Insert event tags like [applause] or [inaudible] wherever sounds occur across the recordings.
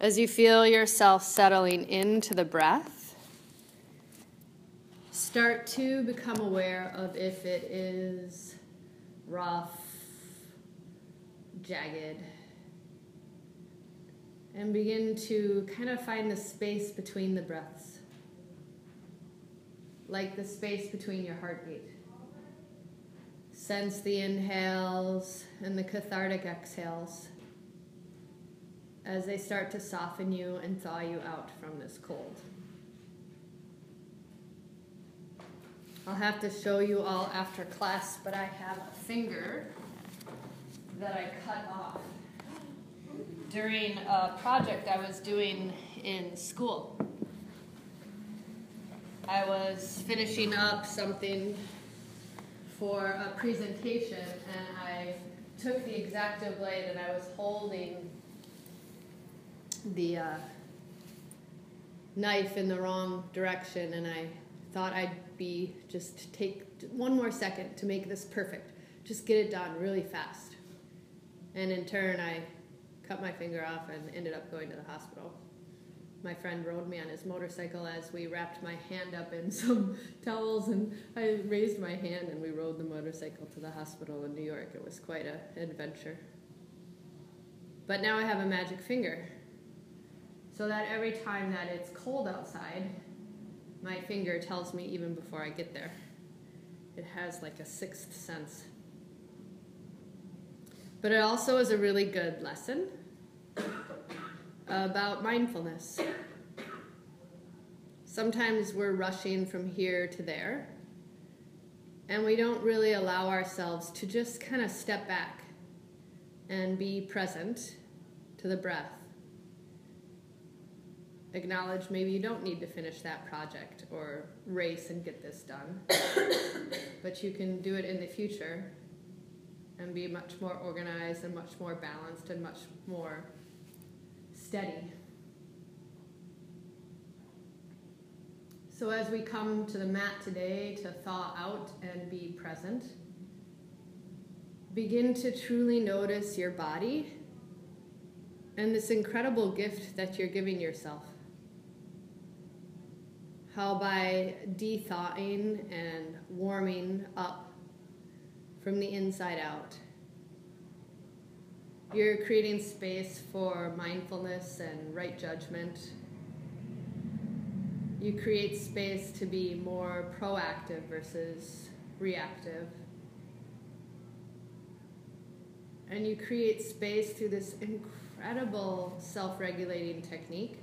As you feel yourself settling into the breath, start to become aware of if it is rough, jagged, and begin to kind of find the space between the breaths, like the space between your heartbeat. Sense the inhales and the cathartic exhales as they start to soften you and thaw you out from this cold. I'll have to show you all after class, but I have a finger that I cut off during a project I was doing in school. I was finishing up something for a presentation and I took the X-Acto blade and I was holding the uh, knife in the wrong direction and I thought I'd be just take one more second to make this perfect. Just get it done really fast. And in turn, I cut my finger off and ended up going to the hospital. My friend rode me on his motorcycle as we wrapped my hand up in [laughs] some towels, and I raised my hand and we rode the motorcycle to the hospital in New York. It was quite an adventure. But now I have a magic finger, so that every time that it's cold outside, my finger tells me even before I get there. It has like a sixth sense. But it also is a really good lesson about mindfulness. Sometimes we're rushing from here to there, and we don't really allow ourselves to just kind of step back and be present to the breath. Acknowledge maybe you don't need to finish that project or race and get this done, [coughs] but you can do it in the future and be much more organized and much more balanced and much more steady. So, as we come to the mat today to thaw out and be present, begin to truly notice your body and this incredible gift that you're giving yourself. How by de-thawing and warming up from the inside out, you're creating space for mindfulness and right judgment. You create space to be more proactive versus reactive. And you create space through this incredible self regulating technique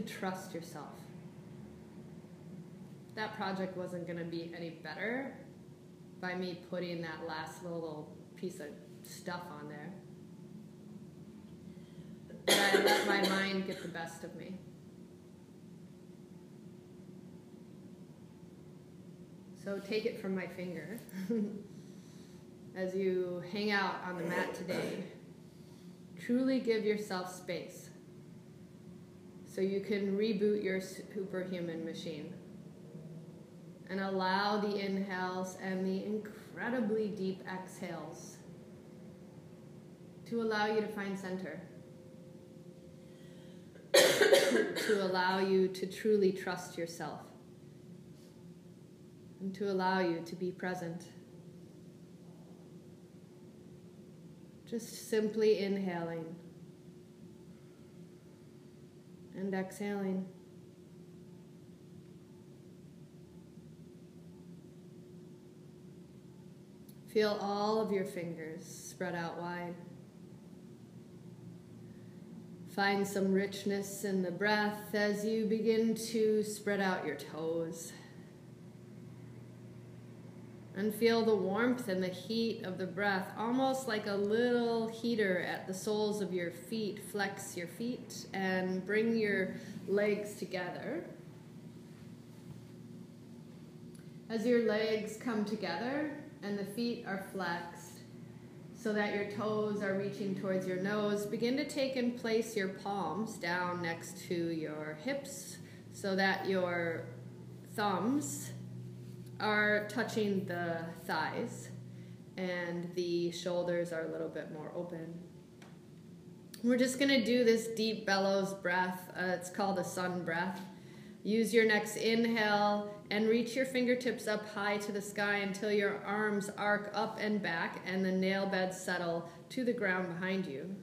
to trust yourself. That project wasn't going to be any better by me putting that last little piece of stuff on there. But I let my mind get the best of me. So take it from my finger. [laughs] As you hang out on the mat today, truly give yourself space so you can reboot your superhuman machine. And allow the inhales and the incredibly deep exhales to allow you to find center, [coughs] to allow you to truly trust yourself, and to allow you to be present. Just simply inhaling and exhaling. Feel all of your fingers spread out wide. Find some richness in the breath as you begin to spread out your toes. And feel the warmth and the heat of the breath, almost like a little heater at the soles of your feet. Flex your feet and bring your legs together. As your legs come together and the feet are flexed so that your toes are reaching towards your nose, begin to take and place your palms down next to your hips so that your thumbs are touching the thighs and the shoulders are a little bit more open. We're just to do this deep bellows breath. Uh, it's called a sun breath. Use your next inhale and reach your fingertips up high to the sky until your arms arc up and back and the nail beds settle to the ground behind you.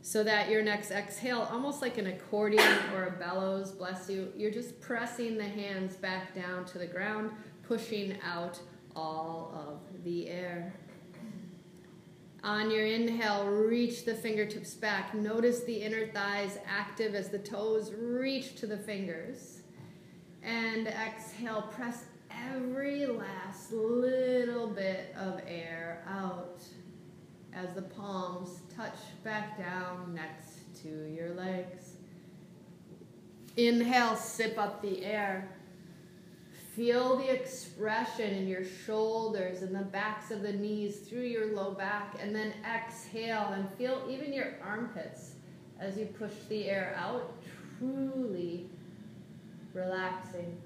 So that your next exhale, almost like an accordion or a bellows, bless you, you're just pressing the hands back down to the ground, pushing out all of the air. On your inhale, reach the fingertips back. Notice the inner thighs active as the toes reach to the fingers. And exhale, press every last little bit of air out as the palms touch back down next to your legs. Inhale, sip up the air. Feel the expression in your shoulders and the backs of the knees through your low back, and then exhale and feel even your armpits as you push the air out, truly relaxing.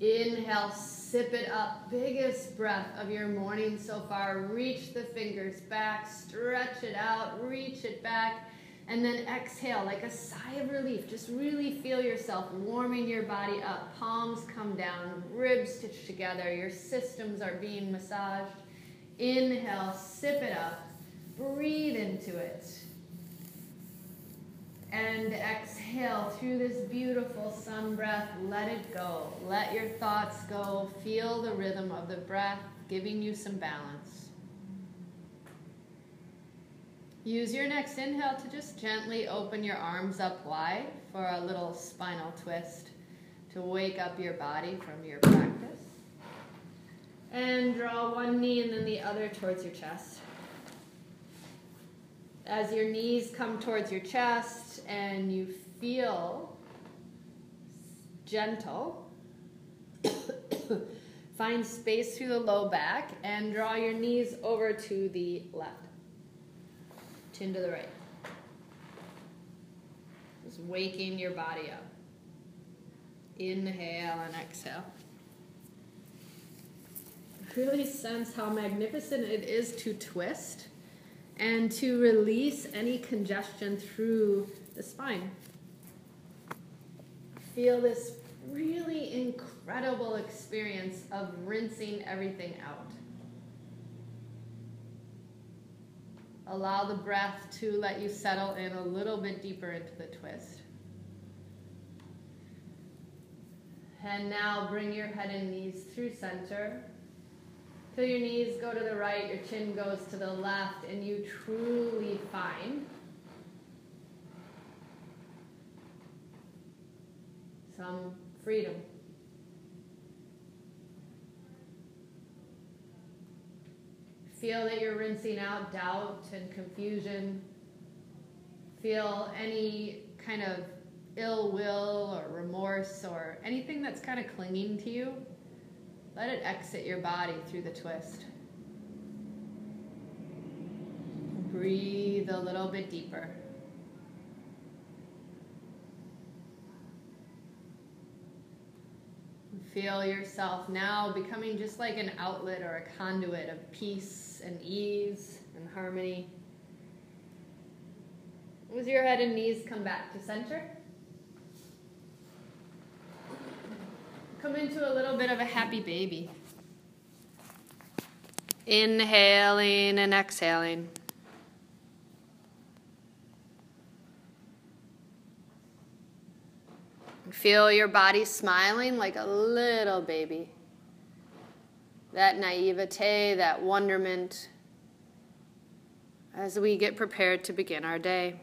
Inhale, sip it up. Biggest breath of your morning so far. Reach the fingers back, stretch it out, reach it back and then exhale like a sigh of relief. Just really feel yourself warming your body up. Palms come down, ribs stitched together. Your systems are being massaged. Inhale, sip it up. Breathe into it. And exhale through this beautiful sun breath. Let it go. Let your thoughts go. Feel the rhythm of the breath giving you some balance. Use your next inhale to just gently open your arms up wide for a little spinal twist to wake up your body from your practice. And draw one knee and then the other towards your chest. As your knees come towards your chest and you feel gentle, [coughs] find space through the low back and draw your knees over to the left chin to the right. Just waking your body up. Inhale and exhale. Really sense how magnificent it is to twist and to release any congestion through the spine. Feel this really incredible experience of rinsing everything out. Allow the breath to let you settle in a little bit deeper into the twist. And now bring your head and knees through center. Till your knees go to the right, your chin goes to the left, and you truly find some freedom. Feel that you're rinsing out doubt and confusion. Feel any kind of ill will or remorse or anything that's kind of clinging to you. Let it exit your body through the twist. Breathe a little bit deeper. Feel yourself now becoming just like an outlet or a conduit of and ease and harmony. As your head and knees come back to center, come into a little bit of a happy baby. Inhaling and exhaling. Feel your body smiling like a little baby. That naivete, that wonderment as we get prepared to begin our day.